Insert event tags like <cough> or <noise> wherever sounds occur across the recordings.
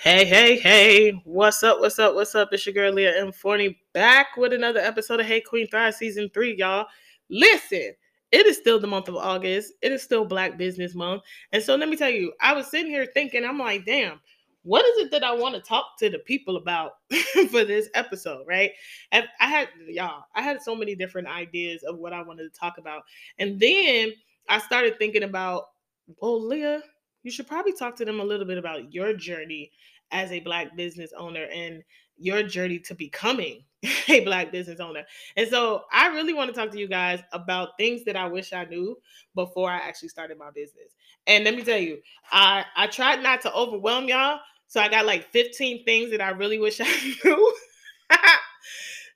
Hey, hey, hey, what's up? What's up? What's up? It's your girl Leah M. Forney back with another episode of Hey Queen Thrive Season 3, y'all. Listen, it is still the month of August. It is still Black Business Month. And so let me tell you, I was sitting here thinking, I'm like, damn, what is it that I want to talk to the people about <laughs> for this episode, right? And I had y'all, I had so many different ideas of what I wanted to talk about. And then I started thinking about, well, Leah, you should probably talk to them a little bit about your journey as a black business owner and your journey to becoming <laughs> a black business owner. And so I really want to talk to you guys about things that I wish I knew before I actually started my business. And let me tell you, I I tried not to overwhelm y'all. So I got like 15 things that I really wish <laughs> I knew. <laughs>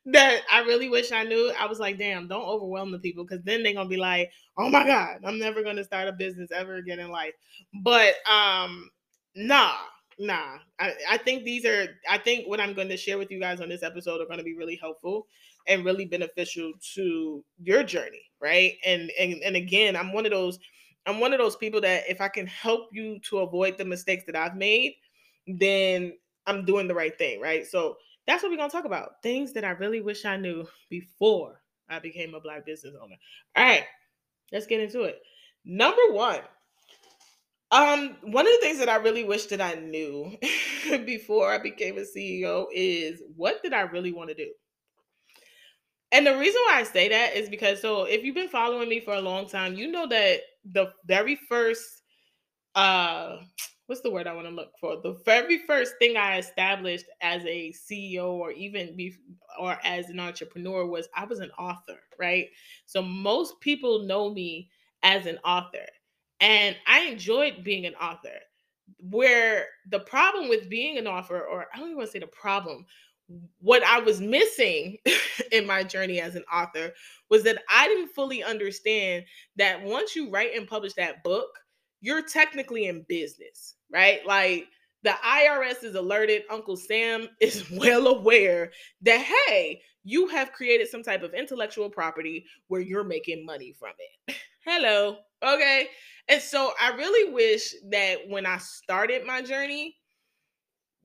that I really wish I knew. I was like, damn, don't overwhelm the people because then they're gonna be like, oh my God, I'm never gonna start a business ever again in life. But um, nah, nah. I, I think these are I think what I'm gonna share with you guys on this episode are gonna be really helpful and really beneficial to your journey, right? And and and again, I'm one of those I'm one of those people that if I can help you to avoid the mistakes that I've made, then I'm doing the right thing, right? So that's what we're gonna talk about. Things that I really wish I knew before I became a black business owner. All right, let's get into it. Number one, um, one of the things that I really wish that I knew <laughs> before I became a CEO is what did I really want to do? And the reason why I say that is because so if you've been following me for a long time, you know that the very first uh what's the word I want to look for? The very first thing I established as a CEO or even be, or as an entrepreneur was I was an author, right? So most people know me as an author. And I enjoyed being an author. Where the problem with being an author, or I don't even want to say the problem, what I was missing <laughs> in my journey as an author was that I didn't fully understand that once you write and publish that book, you're technically in business, right? Like the IRS is alerted, Uncle Sam <laughs> is well aware that, hey, you have created some type of intellectual property where you're making money from it. <laughs> Hello. Okay. And so I really wish that when I started my journey,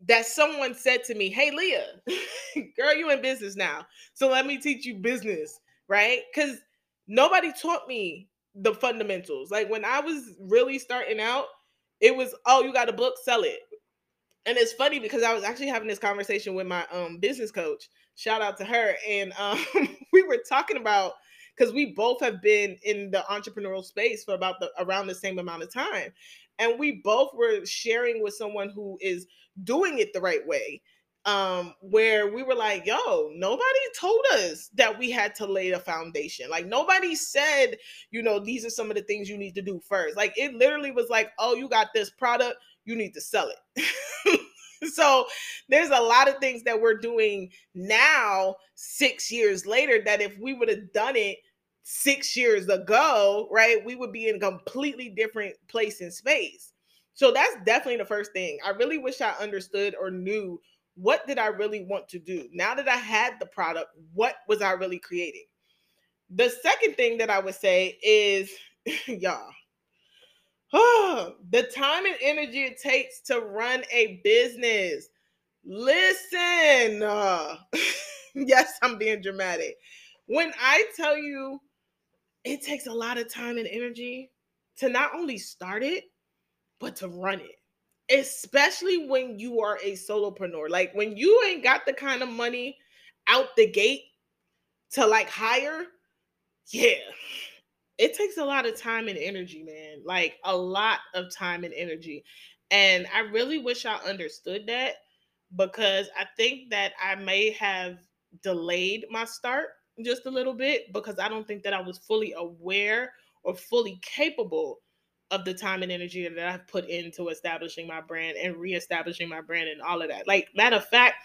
that someone said to me, Hey, Leah, <laughs> girl, you in business now. So let me teach you business, right? Because nobody taught me the fundamentals. Like when I was really starting out, it was, oh, you got a book, sell it. And it's funny because I was actually having this conversation with my um business coach. Shout out to her. And um <laughs> we were talking about because we both have been in the entrepreneurial space for about the around the same amount of time. And we both were sharing with someone who is doing it the right way um, where we were like, yo, nobody told us that we had to lay a foundation. Like nobody said, you know, these are some of the things you need to do first. Like it literally was like, oh, you got this product, you need to sell it. <laughs> so there's a lot of things that we're doing now, six years later, that if we would have done it six years ago, right, we would be in a completely different place in space. So that's definitely the first thing. I really wish I understood or knew what did I really want to do? Now that I had the product, what was I really creating? The second thing that I would say is, <laughs> y'all, oh, <sighs> the time and energy it takes to run a business. Listen, uh, <laughs> yes, I'm being dramatic. When I tell you it takes a lot of time and energy to not only start it, but to run it especially when you are a solopreneur. Like when you ain't got the kind of money out the gate to like hire, yeah. It takes a lot of time and energy, man. Like a lot of time and energy. And I really wish I understood that because I think that I may have delayed my start just a little bit because I don't think that I was fully aware or fully capable of the time and energy that I've put into establishing my brand and reestablishing my brand and all of that. Like, matter of fact,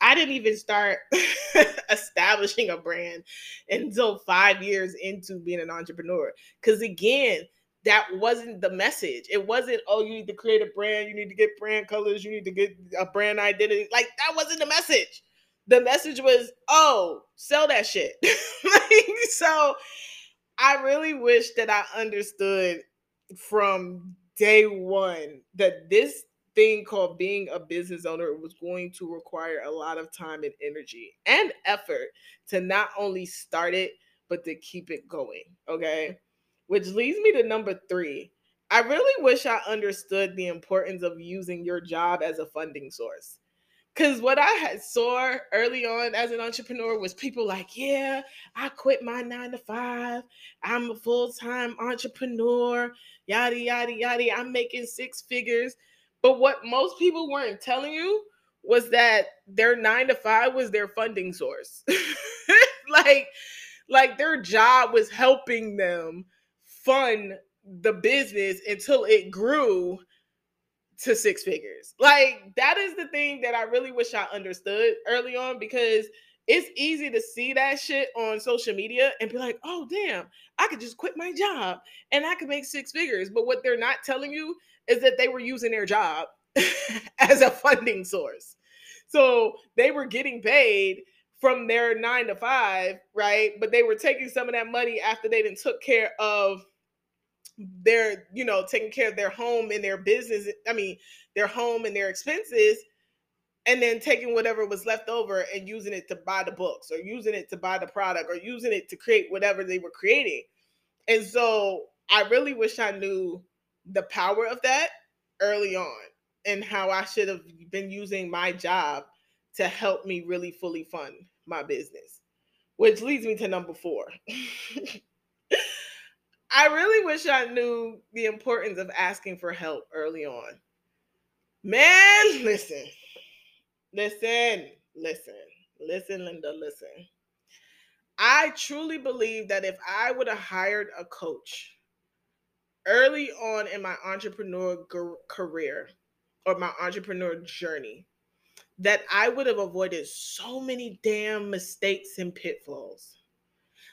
I didn't even start <laughs> establishing a brand until five years into being an entrepreneur. Because again, that wasn't the message. It wasn't, oh, you need to create a brand, you need to get brand colors, you need to get a brand identity. Like, that wasn't the message. The message was, oh, sell that shit. <laughs> like, so I really wish that I understood from day one that this thing called being a business owner was going to require a lot of time and energy and effort to not only start it, but to keep it going. Okay. Which leads me to number three. I really wish I understood the importance of using your job as a funding source. Cause what I had saw early on as an entrepreneur was people like, yeah, I quit my nine to five. I'm a full-time entrepreneur, yada yada yada. I'm making six figures. But what most people weren't telling you was that their nine to five was their funding source. <laughs> like, like their job was helping them fund the business until it grew to six figures. Like that is the thing that I really wish I understood early on because it's easy to see that shit on social media and be like, oh damn, I could just quit my job and I could make six figures. But what they're not telling you is that they were using their job <laughs> as a funding source. So they were getting paid from their nine to five, right? But they were taking some of that money after they then took care of their, you know, taking care of their home and their business. I mean, their home and their expenses, and then taking whatever was left over and using it to buy the books or using it to buy the product or using it to create whatever they were creating. And so I really wish I knew the power of that early on and how I should have been using my job to help me really fully fund my business. Which leads me to number four. <laughs> I really wish I knew the importance of asking for help early on. Man, listen, listen, listen, listen, Linda, listen. I truly believe that if I would have hired a coach early on in my entrepreneur career or my entrepreneur journey, that I would have avoided so many damn mistakes and pitfalls.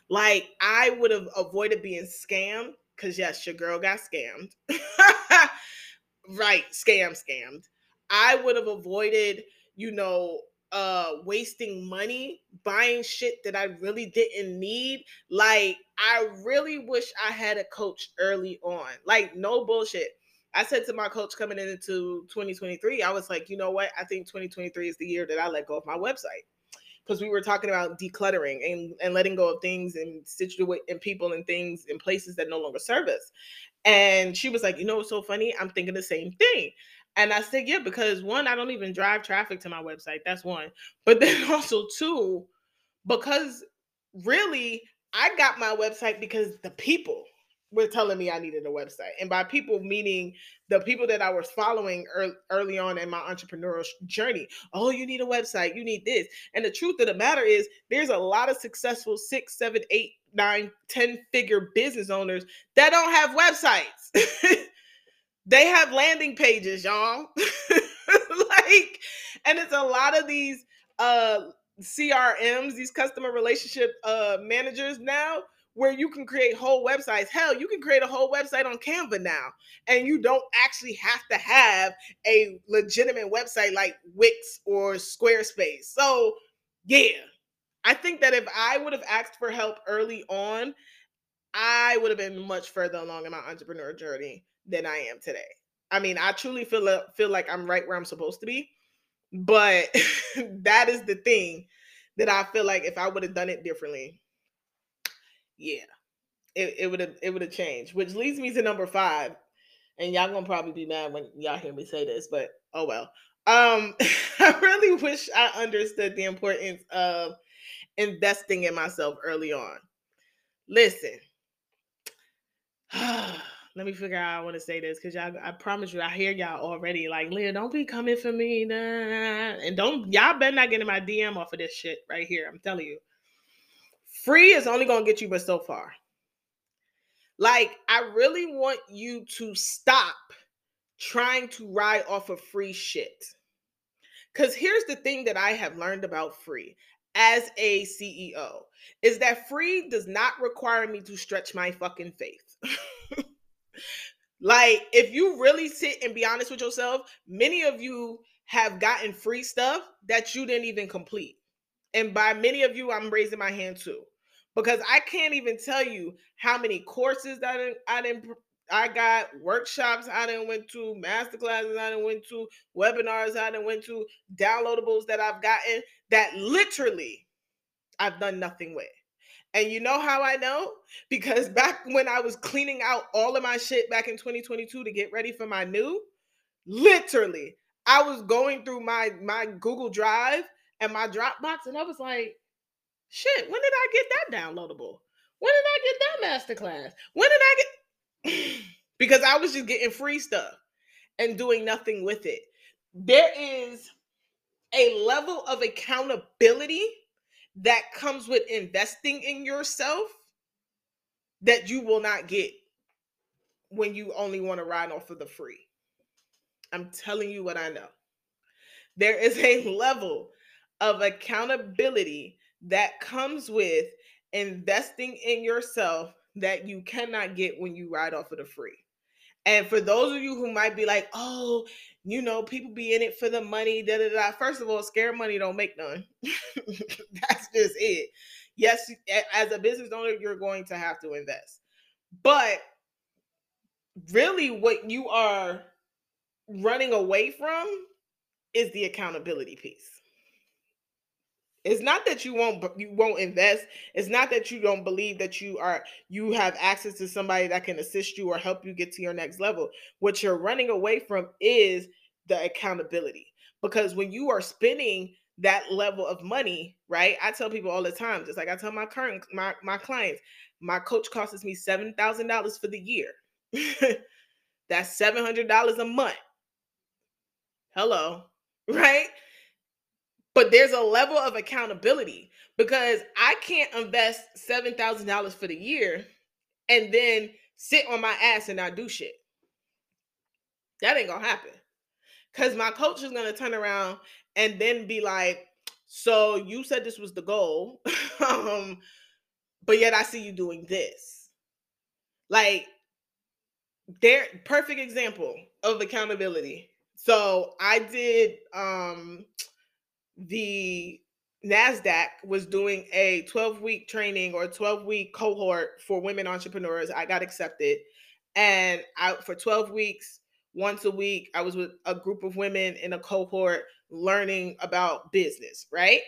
Like I would have avoided being scammed because yes, your girl got scammed. <laughs> right, scam scammed. I would have avoided, you know, uh wasting money buying shit that I really didn't need. Like I really wish I had a coach early on. Like no bullshit. I said to my coach coming into 2023, I was like, you know what? I think 2023 is the year that I let go of my website because we were talking about decluttering and, and letting go of things and situate and people and things in places that no longer serve us. And she was like, you know, what's so funny? I'm thinking the same thing. And I said, yeah, because one, I don't even drive traffic to my website. That's one. But then <laughs> also two, because really I got my website because the people were telling me I needed a website. And by people, meaning the people that I was following early, early on in my entrepreneurial journey. Oh, you need a website. You need this. And the truth of the matter is, there's a lot of successful six, seven, eight, nine, ten figure business owners that don't have websites. <laughs> they have landing pages, y'all. <laughs> like, and it's a lot of these uh CRMs, these customer relationship uh managers now where you can create whole websites. Hell, you can create a whole website on Canva now, and you don't actually have to have a legitimate website like Wix or Squarespace. So, yeah, I think that if I would have asked for help early on, I would have been much further along in my entrepreneur journey than I am today. I mean, I truly feel feel like I'm right where I'm supposed to be, but <laughs> that is the thing that I feel like if I would have done it differently, yeah, it, it would have it would have changed. Which leads me to number five, and y'all gonna probably be mad when y'all hear me say this, but oh well. Um, <laughs> I really wish I understood the importance of investing in myself early on. Listen, <sighs> let me figure out how I want to say this because y'all, I promise you, I hear y'all already. Like, Leah, don't be coming for me, nah, and don't y'all better not get in my DM off of this shit right here. I'm telling you. Free is only going to get you but so far. Like, I really want you to stop trying to ride off of free shit. Because here's the thing that I have learned about free as a CEO is that free does not require me to stretch my fucking faith. <laughs> like, if you really sit and be honest with yourself, many of you have gotten free stuff that you didn't even complete. And by many of you, I'm raising my hand too, because I can't even tell you how many courses that I didn't, I got workshops I didn't went to, master classes I didn't went to, webinars I didn't went to, downloadables that I've gotten that literally I've done nothing with. And you know how I know? Because <laughs> back when I was cleaning out all of my shit back in 2022 to get ready for my new, literally, I was going through my my Google Drive and my Dropbox and I was like, shit, when did I get that downloadable? When did I get that masterclass? When did I get <sighs> because I was just getting free stuff and doing nothing with it. There is a level of accountability that comes with investing in yourself that you will not get when you only want to ride off of the free. I'm telling you what I know. There is a <laughs> level of accountability that comes with investing in yourself that you cannot get when you ride off of the free. And for those of you who might be like, oh, you know, people be in it for the money, da da da. First of all, scare money don't make none. <laughs> That's just it. Yes, as a business owner, you're going to have to invest. But really, what you are running away from is the accountability piece. It's not that you won't you won't invest. It's not that you don't believe that you are you have access to somebody that can assist you or help you get to your next level. What you're running away from is the accountability. Because when you are spending that level of money, right? I tell people all the time, just like I tell my current my my clients, my coach costs me seven thousand dollars for the year. <laughs> That's seven hundred dollars a month. Hello, <laughs> right? But there's a level of accountability because I can't invest $7,000 for the year and then sit on my ass and not do shit. That ain't gonna happen. Cause my coach is gonna turn around and then be like, so you said this was the goal, <laughs> um, but yet I see you doing this. Like, there, perfect example of accountability. So I did um the NASDAQ was doing a 12 week training or 12 week cohort for women entrepreneurs. I got accepted. And I, for 12 weeks, once a week, I was with a group of women in a cohort learning about business, right?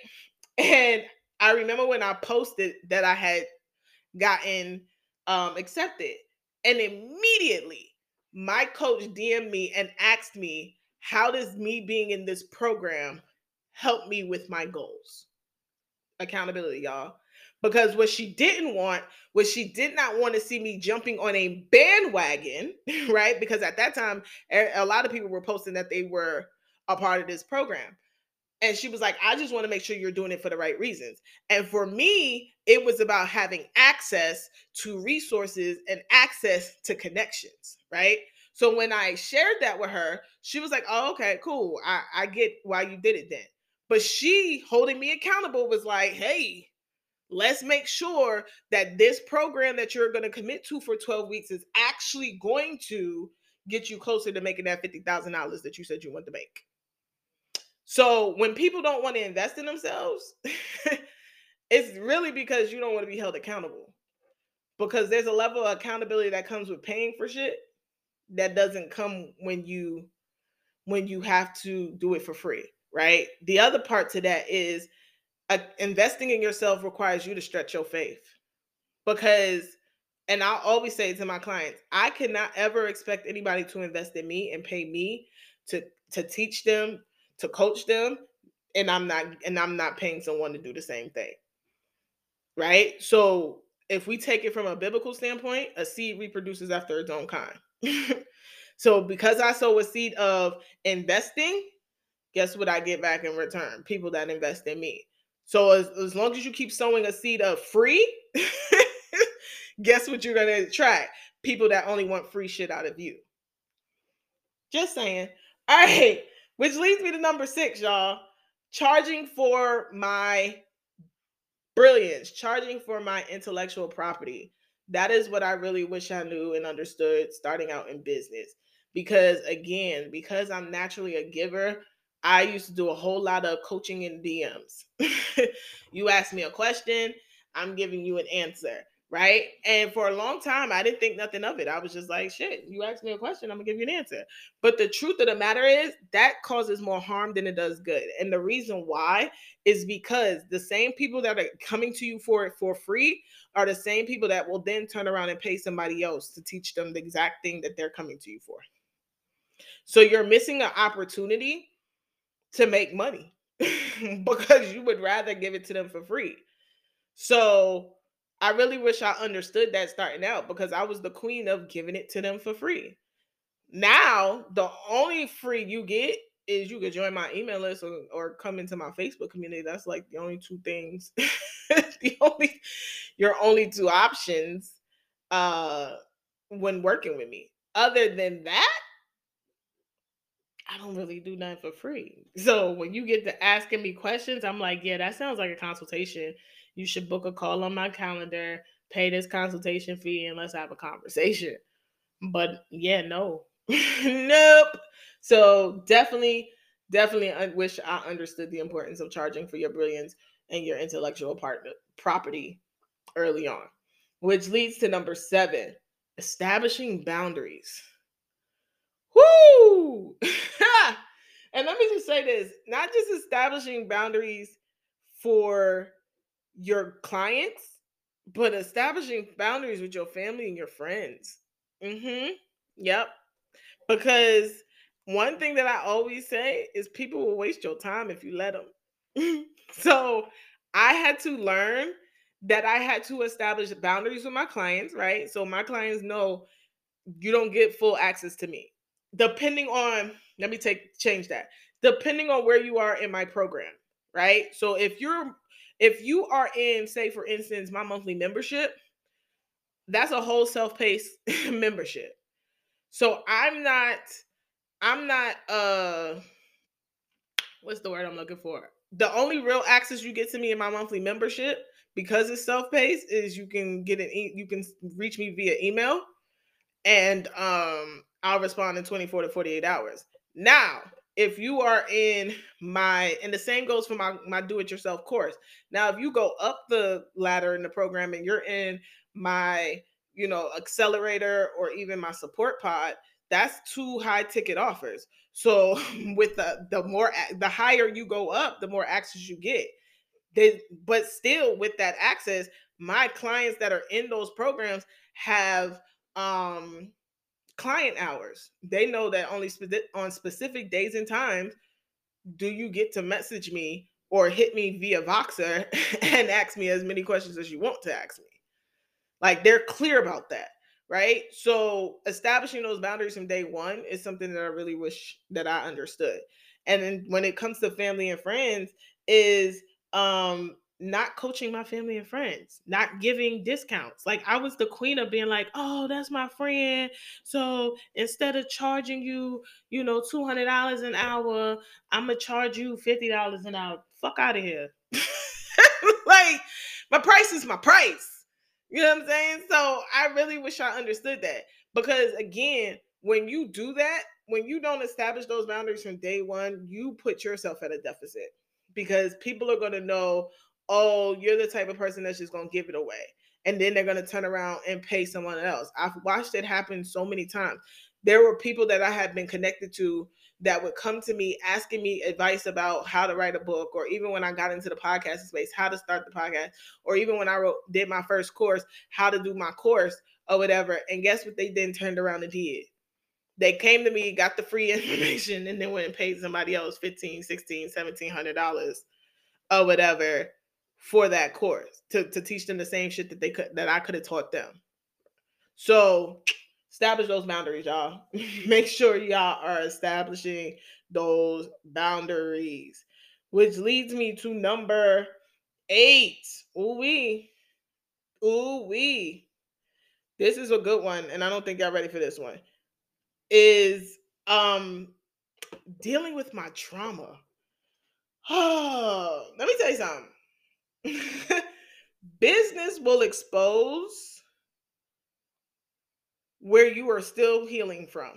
And I remember when I posted that I had gotten um, accepted, and immediately my coach DM'd me and asked me, How does me being in this program help me with my goals. Accountability, y'all. Because what she didn't want was she did not want to see me jumping on a bandwagon, <laughs> right? Because at that time, a lot of people were posting that they were a part of this program. And she was like, I just want to make sure you're doing it for the right reasons. And for me, it was about having access to resources and access to connections, right? So when I shared that with her, she was like, Oh, okay, cool. I, I get why you did it then. But she holding me accountable was like, hey, let's make sure that this program that you're going to commit to for 12 weeks is actually going to get you closer to making that $50,000 that you said you want to make. So when people don't want to invest in themselves, <laughs> it's really because you don't want to be held accountable. Because there's a level of accountability that comes with paying for shit that doesn't come when you when you have to do it for free right? The other part to that is uh, investing in yourself requires you to stretch your faith because and I'll always say to my clients, I cannot ever expect anybody to invest in me and pay me to to teach them, to coach them, and I'm not and I'm not paying someone to do the same thing. Right? So if we take it from a biblical standpoint, a seed reproduces after its own kind. <laughs> so because I sow a seed of investing, guess what I get back in return? People that invest in me. So as, as long as you keep sowing a seed of free, <laughs> guess what you're gonna attract? People that only want free shit out of you. Just saying. All right, which leads me to number six, y'all. Charging for my brilliance, charging for my intellectual property. That is what I really wish I knew and understood starting out in business. Because again, because I'm naturally a giver, I used to do a whole lot of coaching in DMs. <laughs> you ask me a question, I'm giving you an answer, right? And for a long time, I didn't think nothing of it. I was just like, shit, you ask me a question, I'm gonna give you an answer. But the truth of the matter is that causes more harm than it does good. And the reason why is because the same people that are coming to you for it for free are the same people that will then turn around and pay somebody else to teach them the exact thing that they're coming to you for. So you're missing an opportunity to make money <laughs> because you would rather give it to them for free. So I really wish I understood that starting out because I was the queen of giving it to them for free. Now, the only free you get is you could join my email list or, or come into my Facebook community. That's like the only two things, <laughs> the only your only two options uh when working with me. Other than that, I don't really do nothing for free. So when you get to asking me questions, I'm like, yeah, that sounds like a consultation you should book a call on my calendar, pay this consultation fee, and let's have a conversation. But yeah, no, <laughs> nope. So definitely, definitely, I wish I understood the importance of charging for your brilliance and your intellectual partner property early on, which leads to number seven: establishing boundaries. Whoo! <laughs> and let me just say this: not just establishing boundaries for your clients, but establishing boundaries with your family and your friends. Mm-hmm. Yep. Because one thing that I always say is people will waste your time if you let them. <laughs> so I had to learn that I had to establish boundaries with my clients, right? So my clients know you don't get full access to me. Depending on, let me take change that. Depending on where you are in my program, right? So if you're if you are in, say, for instance, my monthly membership, that's a whole self-paced <laughs> membership. So I'm not, I'm not uh what's the word I'm looking for? The only real access you get to me in my monthly membership because it's self-paced is you can get an e- you can reach me via email and um I'll respond in 24 to 48 hours. Now, if you are in my and the same goes for my my do it yourself course. Now if you go up the ladder in the program and you're in my you know accelerator or even my support pod that's two high ticket offers. So <laughs> with the the more the higher you go up the more access you get. They but still with that access my clients that are in those programs have um client hours. They know that only spe- on specific days and times do you get to message me or hit me via Voxer <laughs> and ask me as many questions as you want to ask me. Like they're clear about that, right? So establishing those boundaries from day one is something that I really wish that I understood. And then when it comes to family and friends, is um not coaching my family and friends, not giving discounts. Like I was the queen of being like, "Oh, that's my friend." So instead of charging you, you know, two hundred dollars an hour, I'm gonna charge you fifty dollars an hour. Fuck out of here. <laughs> like my price is my price. You know what I'm saying? So I really wish I understood that because again, when you do that, when you don't establish those boundaries from day one, you put yourself at a deficit because people are going to know oh, you're the type of person that's just gonna give it away. And then they're gonna turn around and pay someone else. I've watched it happen so many times. There were people that I had been connected to that would come to me asking me advice about how to write a book, or even when I got into the podcast space, how to start the podcast, or even when I wrote did my first course, how to do my course or whatever. And guess what they then turned around and did? They came to me, got the free <laughs> information, and then went and paid somebody else 15, 16, 1700 dollars or whatever for that course to, to teach them the same shit that they could that I could have taught them. So establish those boundaries, y'all. <laughs> Make sure y'all are establishing those boundaries. Which leads me to number eight. Ooh wee. Ooh wee. This is a good one, and I don't think y'all ready for this one. Is um dealing with my trauma. Oh, <sighs> let me tell you something <laughs> business will expose where you are still healing from.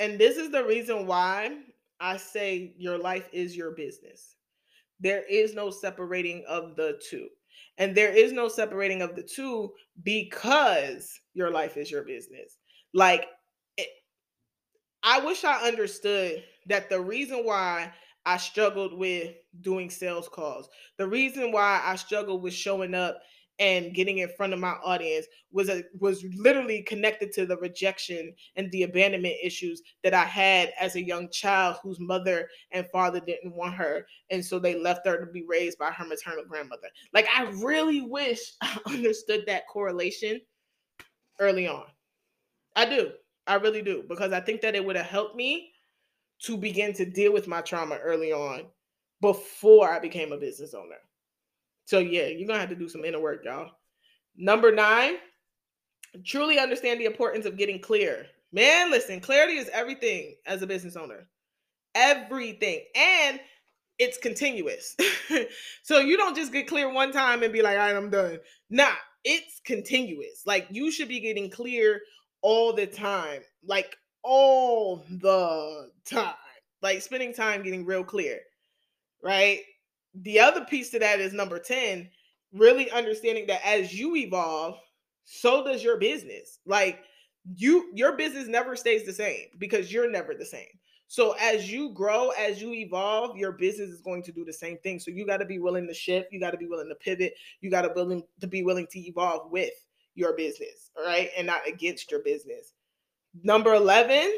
And this is the reason why I say your life is your business. There is no separating of the two. And there is no separating of the two because your life is your business. Like, it, I wish I understood that the reason why I struggled with doing sales calls, the reason why I struggled with showing up and getting in front of my audience was a, was literally connected to the rejection and the abandonment issues that I had as a young child whose mother and father didn't want her and so they left her to be raised by her maternal grandmother. Like I really wish <laughs> I understood that correlation early on. I do. I really do because I think that it would have helped me to begin to deal with my trauma early on before I became a business owner. So yeah, you're gonna have to do some inner work, y'all. Number nine, truly understand the importance of getting clear. Man, listen, clarity is everything as a business owner. Everything. And it's continuous. <laughs> so you don't just get clear one time and be like, all right, I'm done. Nah, it's continuous. Like you should be getting clear all the time. Like all the time. Like spending time getting real clear. Right? the other piece to that is number 10 really understanding that as you evolve so does your business like you your business never stays the same because you're never the same so as you grow as you evolve your business is going to do the same thing so you got to be willing to shift you got to be willing to pivot you got to be willing to be willing to evolve with your business all right and not against your business number 11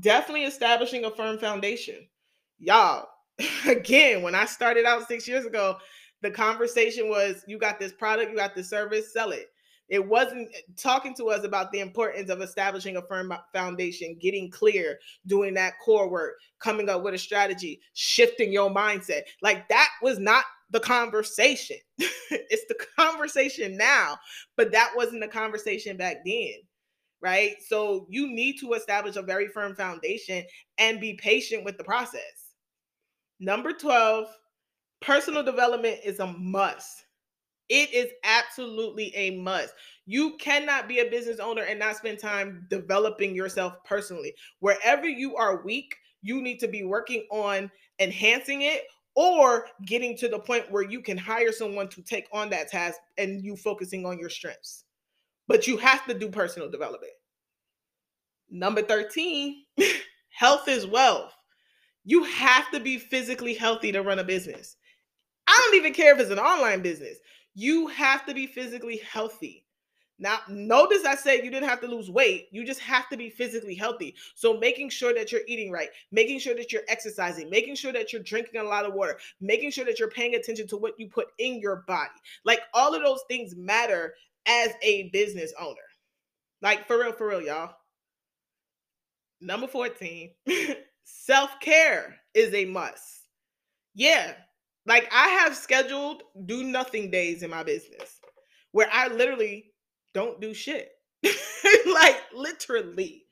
definitely establishing a firm foundation y'all <laughs> again, when I started out six years ago, the conversation was you got this product, you got the service, sell it. It wasn't talking to us about the importance of establishing a firm foundation, getting clear, doing that core work, coming up with a strategy, shifting your mindset. Like that was not the conversation. <laughs> it's the conversation now, but that wasn't the conversation back then. Right. So you need to establish a very firm foundation and be patient with the process Number 12, personal development is a must. It is absolutely a must. You cannot be a business owner and not spend time developing yourself personally. Wherever you are weak, you need to be working on enhancing it or getting to the point where you can hire someone to take on that task and you focusing on your strengths. But you have to do personal development. Number 13, <laughs> health is wealth. You have to be physically healthy to run a business. I don't even care if it's an online business. You have to be physically healthy. Now, notice I said you didn't have to lose weight. You just have to be physically healthy. So, making sure that you're eating right, making sure that you're exercising, making sure that you're drinking a lot of water, making sure that you're paying attention to what you put in your body. Like, all of those things matter as a business owner. Like, for real, for real, y'all. Number 14. <laughs> Self care is a must. Yeah. Like I have scheduled do nothing days in my business where I literally don't do shit. <laughs> like literally.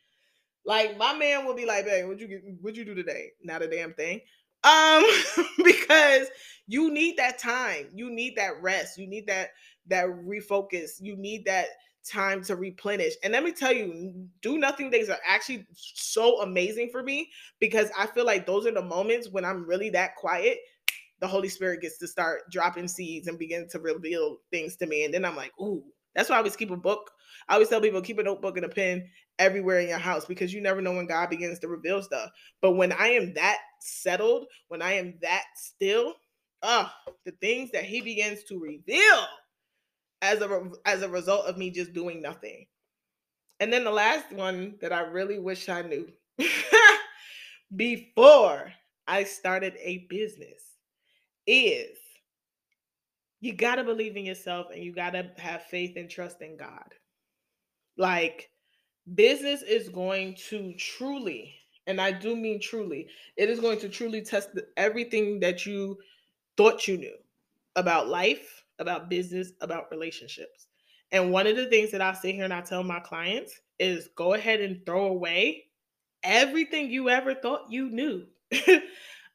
Like my man will be like, "Babe, what you what you do today?" Not a damn thing. Um, <laughs> because you need that time. You need that rest. You need that that refocus. You need that time to replenish. And let me tell you, do nothing days are actually so amazing for me because I feel like those are the moments when I'm really that quiet. The Holy Spirit gets to start dropping seeds and begin to reveal things to me. And then I'm like, ooh, that's why I always keep a book. I always tell people keep a notebook and a pen everywhere in your house because you never know when God begins to reveal stuff. But when I am that settled, when I am that still, oh, the things that He begins to reveal as a as a result of me just doing nothing. And then the last one that I really wish I knew <laughs> before I started a business is you got to believe in yourself and you got to have faith and trust in God. Like business is going to truly and I do mean truly, it is going to truly test everything that you thought you knew about life, about business, about relationships. And one of the things that I sit here and I tell my clients is go ahead and throw away everything you ever thought you knew <laughs>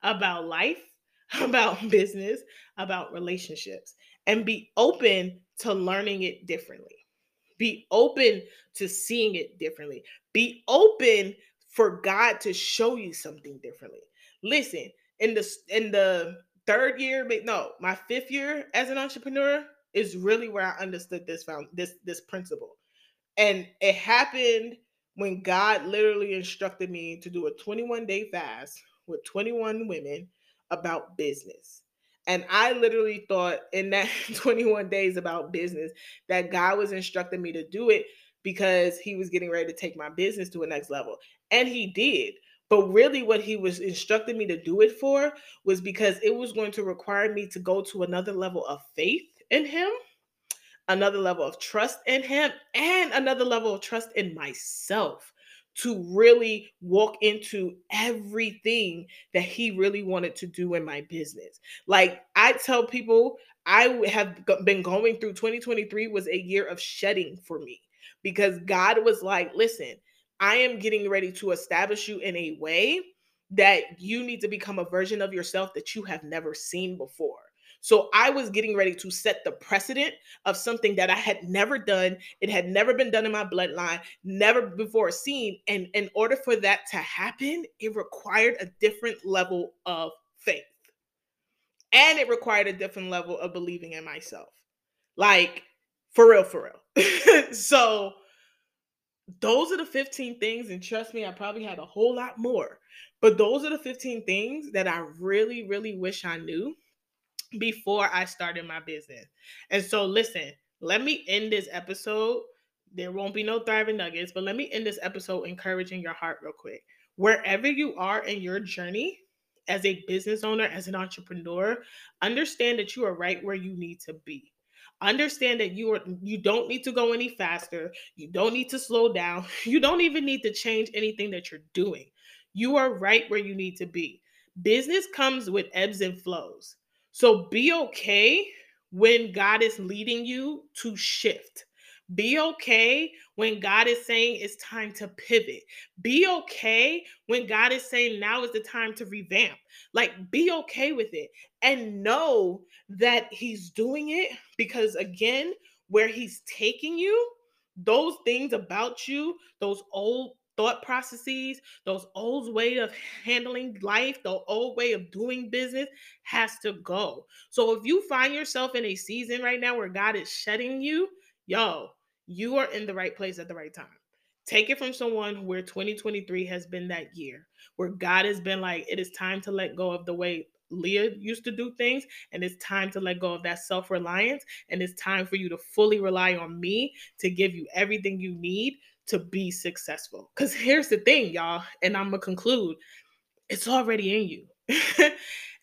about life, <laughs> about business, about relationships, and be open to learning it differently. Be open to seeing it differently. Be open for God to show you something differently. Listen, in the in the third year, no, my fifth year as an entrepreneur is really where I understood this found this this principle. And it happened when God literally instructed me to do a 21 day fast with 21 women about business. And I literally thought in that <laughs> 21 days about business that God was instructing me to do it because he was getting ready to take my business to a next level. And he did. But really, what he was instructing me to do it for was because it was going to require me to go to another level of faith in him, another level of trust in him, and another level of trust in myself to really walk into everything that he really wanted to do in my business. Like I tell people, I have been going through 2023 was a year of shedding for me because God was like, listen, I am getting ready to establish you in a way that you need to become a version of yourself that you have never seen before. So I was getting ready to set the precedent of something that I had never done. It had never been done in my bloodline, never before seen. And in order for that to happen, it required a different level of faith. And it required a different level of believing in myself. Like, for real, for real. <laughs> so, those are the 15 things. And trust me, I probably had a whole lot more. But those are the 15 things that I really, really wish I knew before I started my business. And so, listen, let me end this episode. There won't be no Thriver Nuggets, but let me end this episode encouraging your heart real quick. Wherever you are in your journey as a business owner, as an entrepreneur, understand that you are right where you need to be. Understand that you are you don't need to go any faster. You don't need to slow down. <laughs> You don't even need to change anything that you're doing. You are right where you need to be. Business comes with ebbs and flows. So be okay when God is leading you to shift. Be okay when God is saying it's time to pivot. Be okay when God is saying now is the time to revamp. Like, be okay with it and know that He's doing it because, again, where He's taking you, those things about you, those old thought processes, those old way of handling life, the old way of doing business has to go. So if you find yourself in a season right now where God is shedding you, yo, you are in the right place at the right time. Take it from someone where 2023 has been that year, where God has been like, it is time to let go of the way Leah used to do things, and it's time to let go of that self reliance. And it's time for you to fully rely on me to give you everything you need to be successful. Because here's the thing, y'all, and I'm going to conclude it's already in you. <laughs>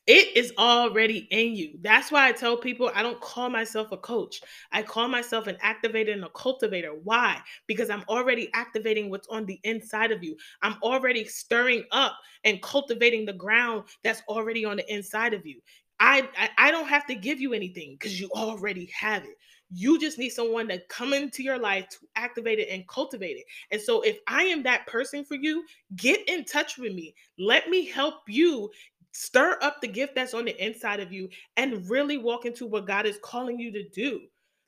it is already in you. That's why I tell people I don't call myself a coach. I call myself an activator and a cultivator. Why? Because I'm already activating what's on the inside of you. I'm already stirring up and cultivating the ground that's already on the inside of you. I, I, I don't have to give you anything because you already have it. You just need someone to come into your life to activate it and cultivate it. And so, if I am that person for you, get in touch with me. Let me help you stir up the gift that's on the inside of you and really walk into what God is calling you to do.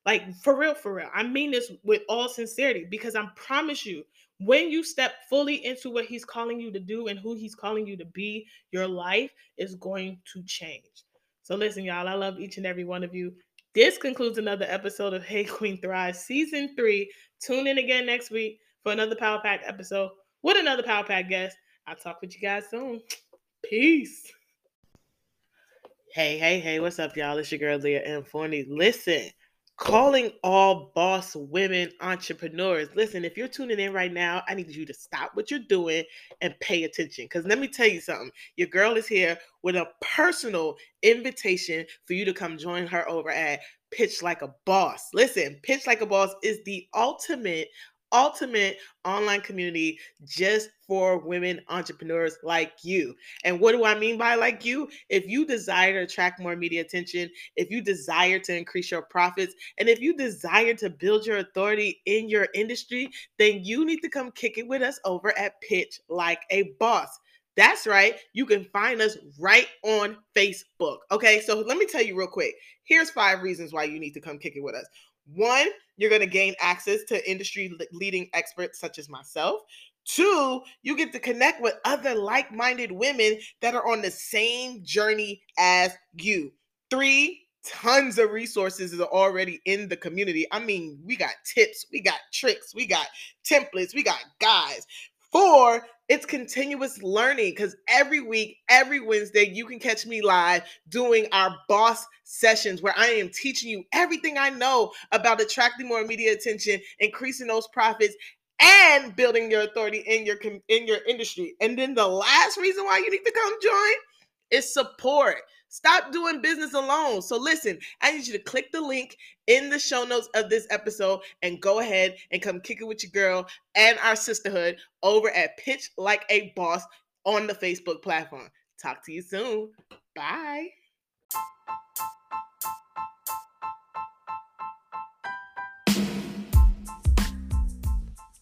Like, for real, for real. I mean this with all sincerity because I promise you, when you step fully into what He's calling you to do and who He's calling you to be, your life is going to change. So, listen, y'all, I love each and every one of you. This concludes another episode of Hey Queen Thrive Season 3. Tune in again next week for another Power Pack episode with another Power Pack guest. I'll talk with you guys soon. Peace. Hey, hey, hey, what's up, y'all? It's your girl Leah M. Forney. Listen, calling all boss women entrepreneurs. Listen, if you're tuning in right now, I need you to stop what you're doing and pay attention. Because let me tell you something your girl is here with a personal invitation for you to come join her over at Pitch Like a BAWSE. Listen, Pitch Like a BAWSE is the ultimate ultimate online community just for women entrepreneurs like you. And what do I mean by like you? If you desire to attract more media attention, if you desire to increase your profits, and if you desire to build your authority in your industry, then you need to come kick it with us over at Pitch Like a BAWSE. That's right. You can find us right on Facebook. Okay. So let me tell you real quick. Here's five reasons why you need to come kick it with us. One, you're going to gain access to industry leading experts such as myself. Two, you get to connect with other like minded women that are on the same journey as you. Three, tons of resources is already in the community. I mean, we got tips, we got tricks, we got templates, we got guides. Four, it's continuous learning because every week, every Wednesday, you can catch me live doing our boss sessions where I am teaching you everything I know about attracting more media attention, increasing those profits, and building your authority in your in your industry. And then the last reason why you need to come join is support. Stop doing business alone. So listen, I need you to click the link in the show notes of this episode and go ahead and come kick it with your girl and our sisterhood over at Pitch Like a BAWSE on the Facebook platform. Talk to you soon. Bye.